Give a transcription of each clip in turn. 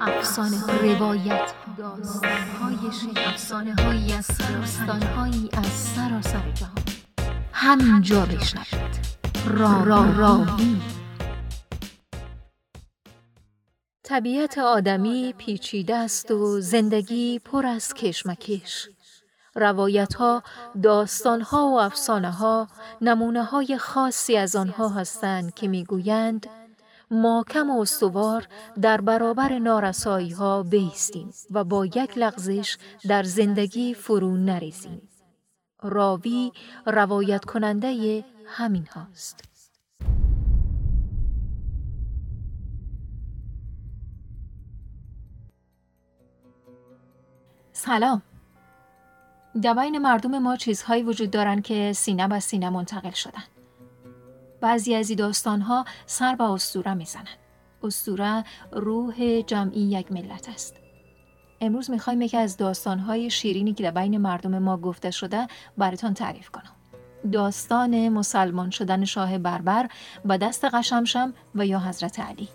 افسانه روایت داستان های افسانه هایی از داستان هایی از سراسر جهان. همینجا بشنوید. را را راوی طبیعت آدمی پیچیده است و زندگی پر از کشمکش. روایت ها، داستان ها و افسانه ها نمونه های خاصی از آنها هستند که می‌گویند کم و استوار در برابر نارسایی ها بیستیم و با یک لغزش در زندگی فرو نریزیم. راوی روایت کننده همین هاست. سلام در بین مردم ما چیزهایی وجود دارند که سینه به سینه منتقل شدن. بعضی از این داستانها سر به اسطوره می‌زنند. اسطوره روح جمعی یک ملت است. امروز می‌خوایم یکی از داستانهای شیرینی که در بین مردم ما گفته شده براتان تعریف کنم. داستان مسلمان شدن شاه بربر و دست قشمشم و یا حضرت علی.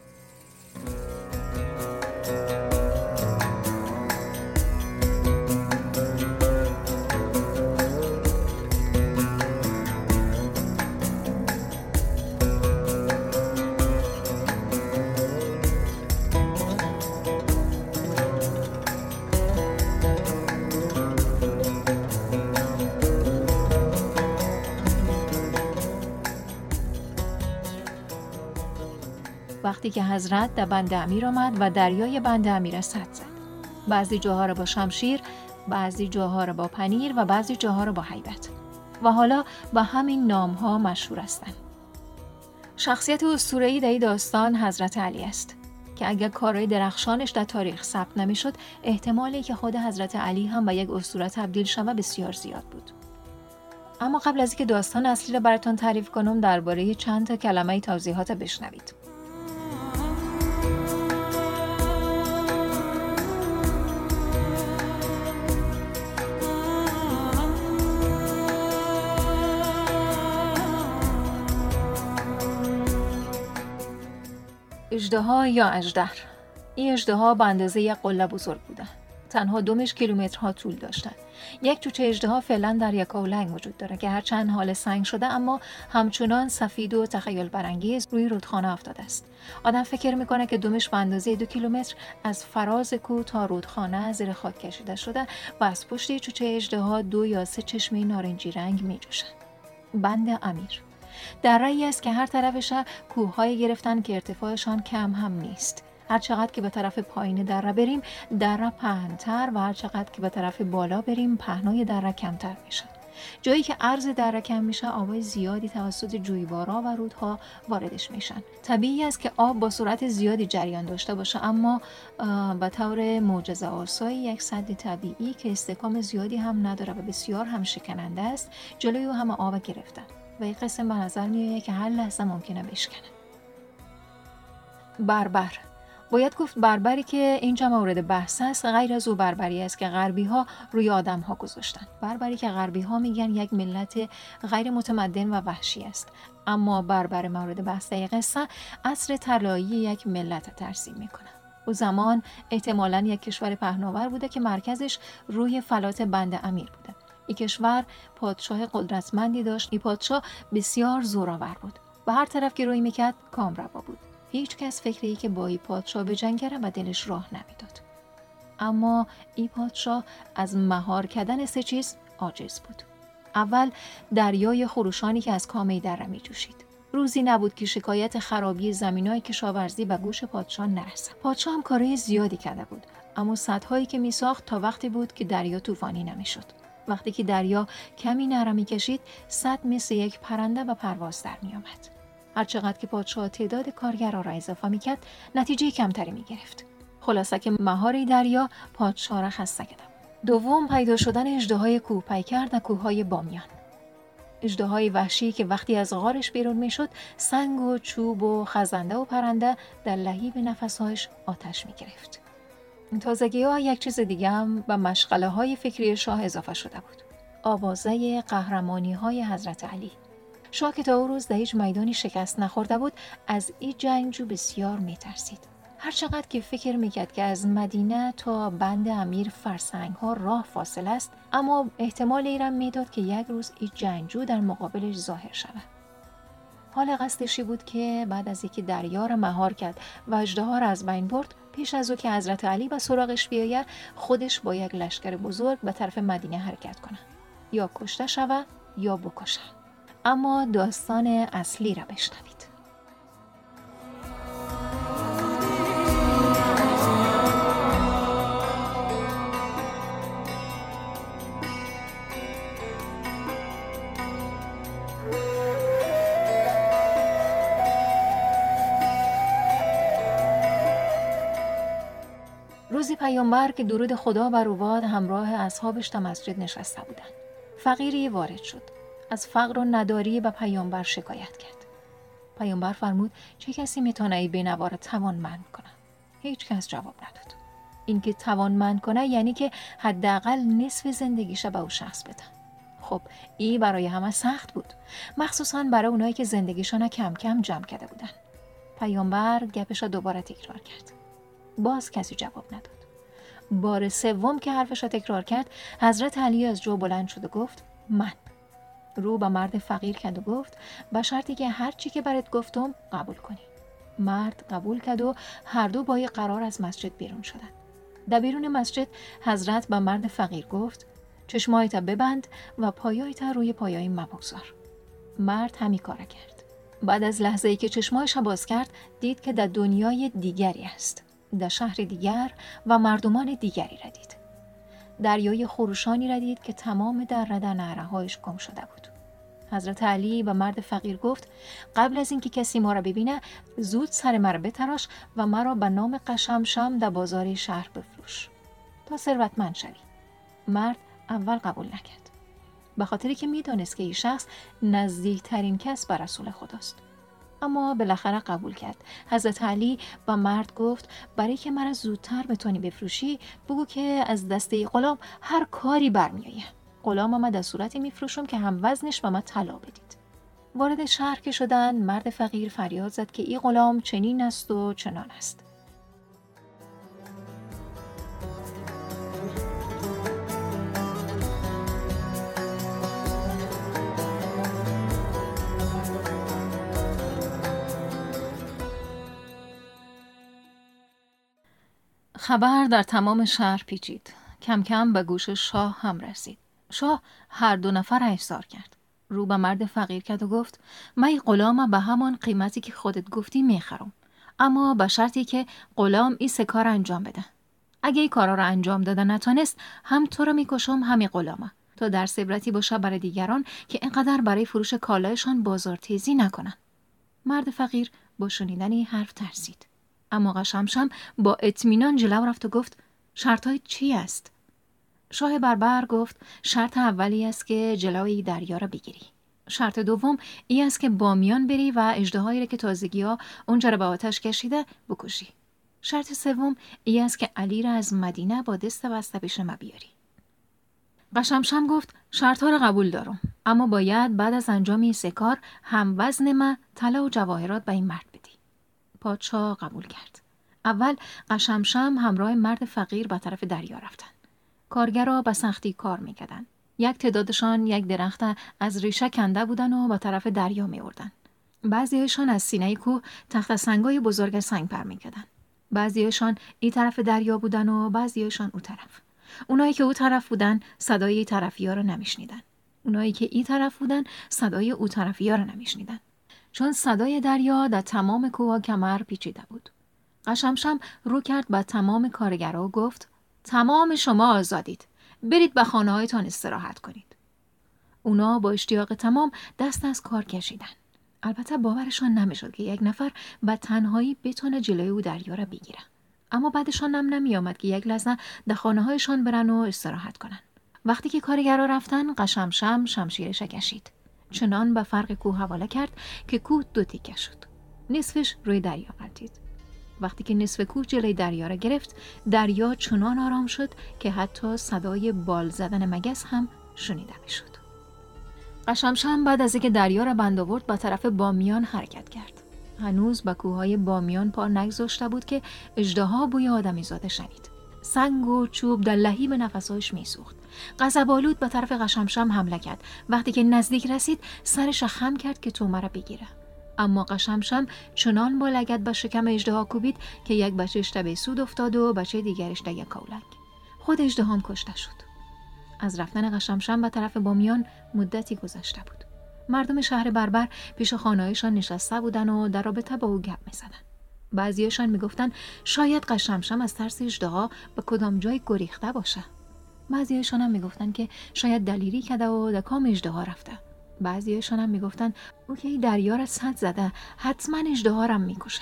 وقتی که حضرت در بند امیر آمد و دریای بند امیر سد زد. بعضی جاها را با شمشیر بعضی جاها را با پنیر و بعضی جاها را با حیبت و حالا با همین نام ها مشهور هستند. شخصیت اسطوره‌ای در داستان حضرت علی است که اگر کارهای درخشانش در تاریخ ثبت نمی‌شد احتمالی که خود حضرت علی هم به یک اسطوره تبدیل شود بسیار زیاد بود. اما قبل از اینکه داستان اصلی را براتان تعریف کنم درباره چند تا کلمه توضیحات بشنوید. اجدها یا اجدر؟ این اجدها به اندازه یک قله بزرگ بوده. تنها دومش کیلومترها طول داشتن. یک چوچه اجدها فعلا در یک اولنگ وجود داره که هرچند حال سنگ شده اما همچنان سفید و تخیل برانگیز روی رودخانه افتاده است. آدم فکر می‌کنه که دومش به اندازه دو کیلومتر از فراز کو تا رودخانه زیر خاک کشیده شده و از پشت چوچه اجدها دو یا سه چشمه نارنجی رنگ میجوشن. بند امیر رایی است که هر طرفش کوههایی گرفتن که ارتفاعشان کم هم نیست. هر چقدر که به طرف پایین دره بریم دره پهنتر و هر چقدر که به طرف بالا بریم پهنای دره کمتر میشه. جایی که عرض دره کم میشه آبای زیادی توسط جویبارا و رودها واردش میشن. طبیعی است که آب با سرعت زیادی جریان داشته باشه اما به طور معجزه آسایی یک سد طبیعی که استحکام زیادی هم نداره و بسیار هم شکننده است جلوی او همه آب گرفتن و این قسم به نظر میآید که هر لحظه ممکنه بشکنه. بربر. باید گفت بربری که اینجا مورد بحث است غیر از او بربری است که غربی ها روی آدم ها گذاشتن. بربری که غربی ها میگن یک ملت غیر متمدن و وحشی است. اما بربر مورد بحث قصه اصر طلایی یک ملت ترسیم می‌کنه. او زمان احتمالا یک کشور پهناور بوده که مرکزش روی فلات بند امیر بوده. کشور پادشاه قدرتمندی داشت. این پادشاه بسیار زورآور بود و هر طرف که روی می‌کرد کامروا بود. هیچ کس فکری که با ای پادشاه به جنگ و دلش راه نمی‌داد. اما ای پادشاه از مهار کردن سه چیز عاجز بود. اول دریای خروشانی که از کامه دره می جوشید. روزی نبود که شکایت خرابی زمینای کشاورزی به گوش پادشاه نرسد. پادشاه هم کارهای زیادی کرده بود اما سدهایی که می ساخت تا وقتی بود که دریا طوفانی نمی‌شد. وقتی که دریا کمی نرمی کشید صد مثل یک پرنده و پرواز در می آمد. هرچقدر که پادشاه تعداد کارگرا را اضافه می کرد نتیجه کمتری می گرفت. خلاصه که مهاری دریا پادشاه را خسته کرد. دوم پیدا شدن اجده کوه پیکر و کوههای بامیان. اجده های وحشی که وقتی از غارش بیرون می‌شد سنگ و چوب و خزنده و پرنده در لحیب نفسهایش آتش می گرفت. تازگی ها یک چیز دیگه هم به مشغله های فکری شاه اضافه شده بود. آوازه قهرمانی های حضرت علی. شاه که تا او روز در هیچ میدانی شکست نخورده بود از این جنگجو بسیار میترسید. هرچقدر که فکر می‌کرد که از مدینه تا بند امیر فرسنگ ها راه فاصل است اما احتمال ایرم می‌داد که یک روز این جنگجو در مقابلش ظاهر شود حال قصدشی بود که بعد از اینکه دریا را مهار کرد و اجده را از بین برد پیش از او که حضرت علی به سراغش بیاید خودش با یک لشکر بزرگ به طرف مدینه حرکت کنه یا کشته شود یا بکشه اما داستان اصلی را بشنوید. روزی پیامبر که درود خدا بر او باد همراه اصحابش تا مسجد نشسته بودند. فقیری وارد شد. از فقر و نداری به پیامبر شکایت کرد. پیامبر فرمود چه کسی می‌تونه ای بینوا را توانمند کنه؟ هیچ کس جواب نداد. اینکه توانمند کنه یعنی که حداقل نصف زندگیش به او شخص بده. خب ای برای همه سخت بود. مخصوصا برای اونایی که زندگیشان کم کم جمع کرده بودن پیامبر گپش را دوباره تکرار کرد. باز کسی جواب نداد. بار سوم که حرفش را تکرار کرد حضرت علی از جو بلند شد و گفت من. رو به مرد فقیر کرد و گفت به شرطی که هر چی که برات گفتم قبول کنی. مرد قبول کرد و هر دو با قرار از مسجد بیرون شدند. در بیرون مسجد حضرت به مرد فقیر گفت چشمایت ببند و پایایت روی پایای مبگذار مرد همی کار کرد. بعد از لحظه ای که چشمایش باز کرد دید که در دنیای دیگری است. در شهر دیگر و مردمان دیگری ردید دریای خروشانی ردید که تمام در در نهرهایش گم شده بود. حضرت علی و مرد فقیر گفت قبل از اینکه کسی ما را ببینه زود سر مرا بتراش و مرا به نام قشمشم در بازار شهر بفروش. تا ثروتمند شوی. مرد اول قبول نکرد. به خاطری که می‌دانست که این شخص نزدیکترین کس به رسول خداست. اما بالاخره قبول کرد. حضرت علی با مرد گفت برای که مرا زودتر بتونی بفروشی بگو که از دسته غلام هر کاری برمیایه غلام ما در صورتی میفروشم که هم وزنش به ما طلا بدید. وارد شهر که شدن مرد فقیر فریاد زد که این غلام چنین است و چنان است. خبر در تمام شهر پیچید. کم کم به گوش شاه هم رسید. شاه هر دو نفر احضار کرد. رو به مرد فقیر کرد و گفت من غلام به همان قیمتی که خودت گفتی می‌خرم. اما به شرطی که غلام این سه کار انجام بده. اگه این کارا رو انجام داده نتانست هم تو رو می‌کشم همی غلامه تا در عبرتی باشه برای دیگران که اینقدر برای فروش کالایشان بازار تیزی نکنن. مرد فقیر با شنیدن این حرف ترسید. اما قشمشم با اطمینان جلو رفت و گفت شرطهای چی است؟ شاه بربر گفت شرط اولی است که جلوی دریا را بگیری. شرط دوم ای است که بامیان بری و اجدهایی را که تازگی ها اونجا را به آتش کشیده بکشی. شرط سوم ای است که علی را از مدینه با دست بسته پیش ما بیاری. قشمشم گفت شرطها را قبول دارم اما باید بعد از انجام این سه کار هم وزن ما طلا و جواهرات به این مرد پادشاه قبول کرد. اول قشمشم همراه مرد فقیر به طرف دریا رفتند. کارگرا به سختی کار می‌کردند. یک تعدادشان یک درخت از ریشه کنده بودن و به طرف دریا می اردن. بعضیشان از سینه کوه تخت سنگای بزرگ سنگ پر می‌کردند. بعضیشان این طرف دریا بودن و بعضیشان او طرف. اونایی که او طرف بودن صدای طرفی ها رو نمیشنیدن. اونایی که این طرف بودن صدای او طرفی ها رو نمیشنیدن. چون صدای دریا در تمام کوه کمر پیچیده بود. قشمشم رو کرد به تمام کارگرا و گفت تمام شما آزادید. برید به خانه هایتان استراحت کنید. اونا با اشتیاق تمام دست از کار کشیدن. البته باورشان نمی‌شد که یک نفر به تنهایی بتونه جلوی او دریا را بگیره. اما بعدشان هم نمی آمد که یک لحظه در خانه هایشان برن و استراحت کنن. وقتی که کارگرا رفتن قشمشم شمشیرش کشید. چنان به فرق کوه حواله کرد که کوه دو تیکه شد. نصفش روی دریا قلتید وقتی که نصف کوه جلوی دریا را گرفت دریا چنان آرام شد که حتی صدای بال زدن مگس هم شنیده می‌شد. قشمشم بعد از اینکه دریا را بند آورد به طرف بامیان حرکت کرد. هنوز به کوههای بامیان پا نگذاشته بود که اجدها بوی آدمی زاده شنید. سنگ و چوب در لحیب نفسهایش میسوخت. قذبالود به طرف قشمشم حمله کرد. وقتی که نزدیک رسید سرش خم کرد که تومه را بگیره. اما قشمشم چنان با لگت به شکم اجدها کوبید که یک بچهش به سود افتاد و بچه دیگرش یک کولک خود اجدهام کشته شد. از رفتن قشمشم به طرف بامیان مدتی گذشته بود. مردم شهر بربر پیش خانهایشان نشسته بودن و در رابطه با او گپ می‌زدن. بعضیشان می‌گفتند شاید قشمشم از ترس اجدها به کدام جای گریخته باشه. بعضیشان هم می‌گفتند که شاید دلیری کرده و در کام اجدها رفته. بعضیشان هم می‌گفتند او که دریا را صد زده حتما اجدها را می‌کشه.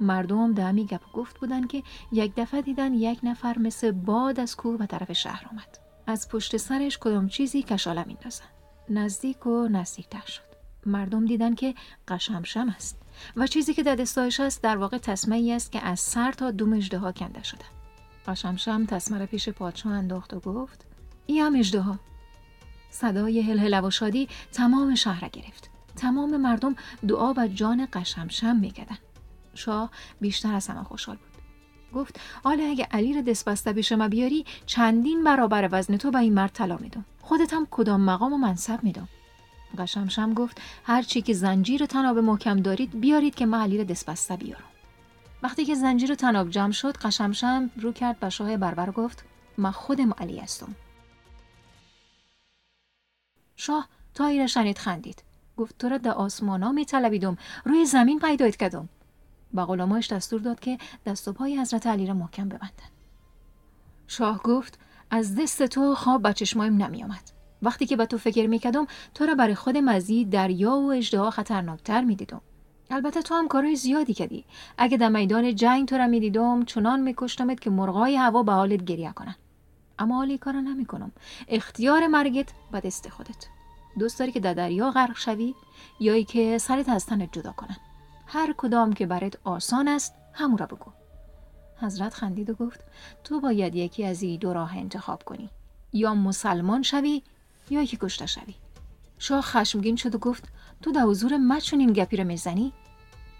مردم دمی گپ گفت بودند که یک دفعه دیدن یک نفر مثل باد از کوه به طرف شهر آمد. از پشت سرش کدام چیزی کشاله میندازن نزدیک و نزدیکتر شد. مردم دیدن که قشمشم است و چیزی که در دستایش است در واقع ای است که از سر تا دوم ها کنده شده. قشمشم تسمه را پیش پادشاه انداخت و گفت ای هم ها صدای هلهله و شادی تمام شهر گرفت. تمام مردم دعا و جان قشمشم می‌کردن. شاه بیشتر از همه خوشحال بود. گفت حالا اگه علی را دست پیش ما بیاری چندین برابر وزن تو به این مرد طلا میدم. خودت هم کدام مقام و منصب میدم. قشمشم گفت هر چی که زنجیر تناب محکم دارید بیارید که من علی را بیارم. وقتی که زنجیر تناب جمع شد قشمشم رو کرد به شاه بربر گفت من خودم علی هستم. شاه تا شنید خندید. گفت تو را در آسمانا می طلبیدم روی زمین پیدایت کردم. و غلامایش دستور داد که دست و پای حضرت علی را محکم ببندن. شاه گفت از دست تو خواب به چشمایم نمی آمد. وقتی که به تو فکر می کدم تو را برای خود مزید دریا و اجدها خطرناکتر می دیدم. البته تو هم کارهای زیادی کردی. اگه در میدان جنگ تو را می دیدم چنان می کشتمت که مرغای هوا به حالت گریه کنن. اما حالی کارا نمی کنم اختیار مرگت به دست خودت. دوست داری که در دریا غرق شوی یا که سرت از تنت جدا کنن. هر کدام که برات آسان است همون را بگو. حضرت خندید و گفت تو باید یکی از این دو راه انتخاب کنی. یا مسلمان شوی یا یکی کشته شوی. شاه خشمگین شد و گفت تو در حضور من این گپی رو می‌زنی؟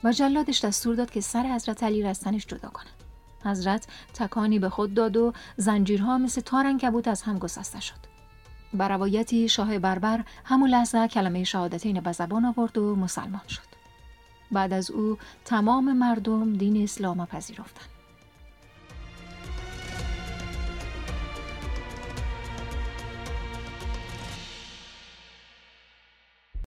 و جلادش دستور داد که سر حضرت علی رستنش جدا کنه حضرت تکانی به خود داد و زنجیرها مثل تارن کبوت از هم گسسته شد. بر روایتی شاه بربر همون لحظه کلمه شهادتین به زبان آورد و مسلمان شد. بعد از او تمام مردم دین اسلام پذیرفتند.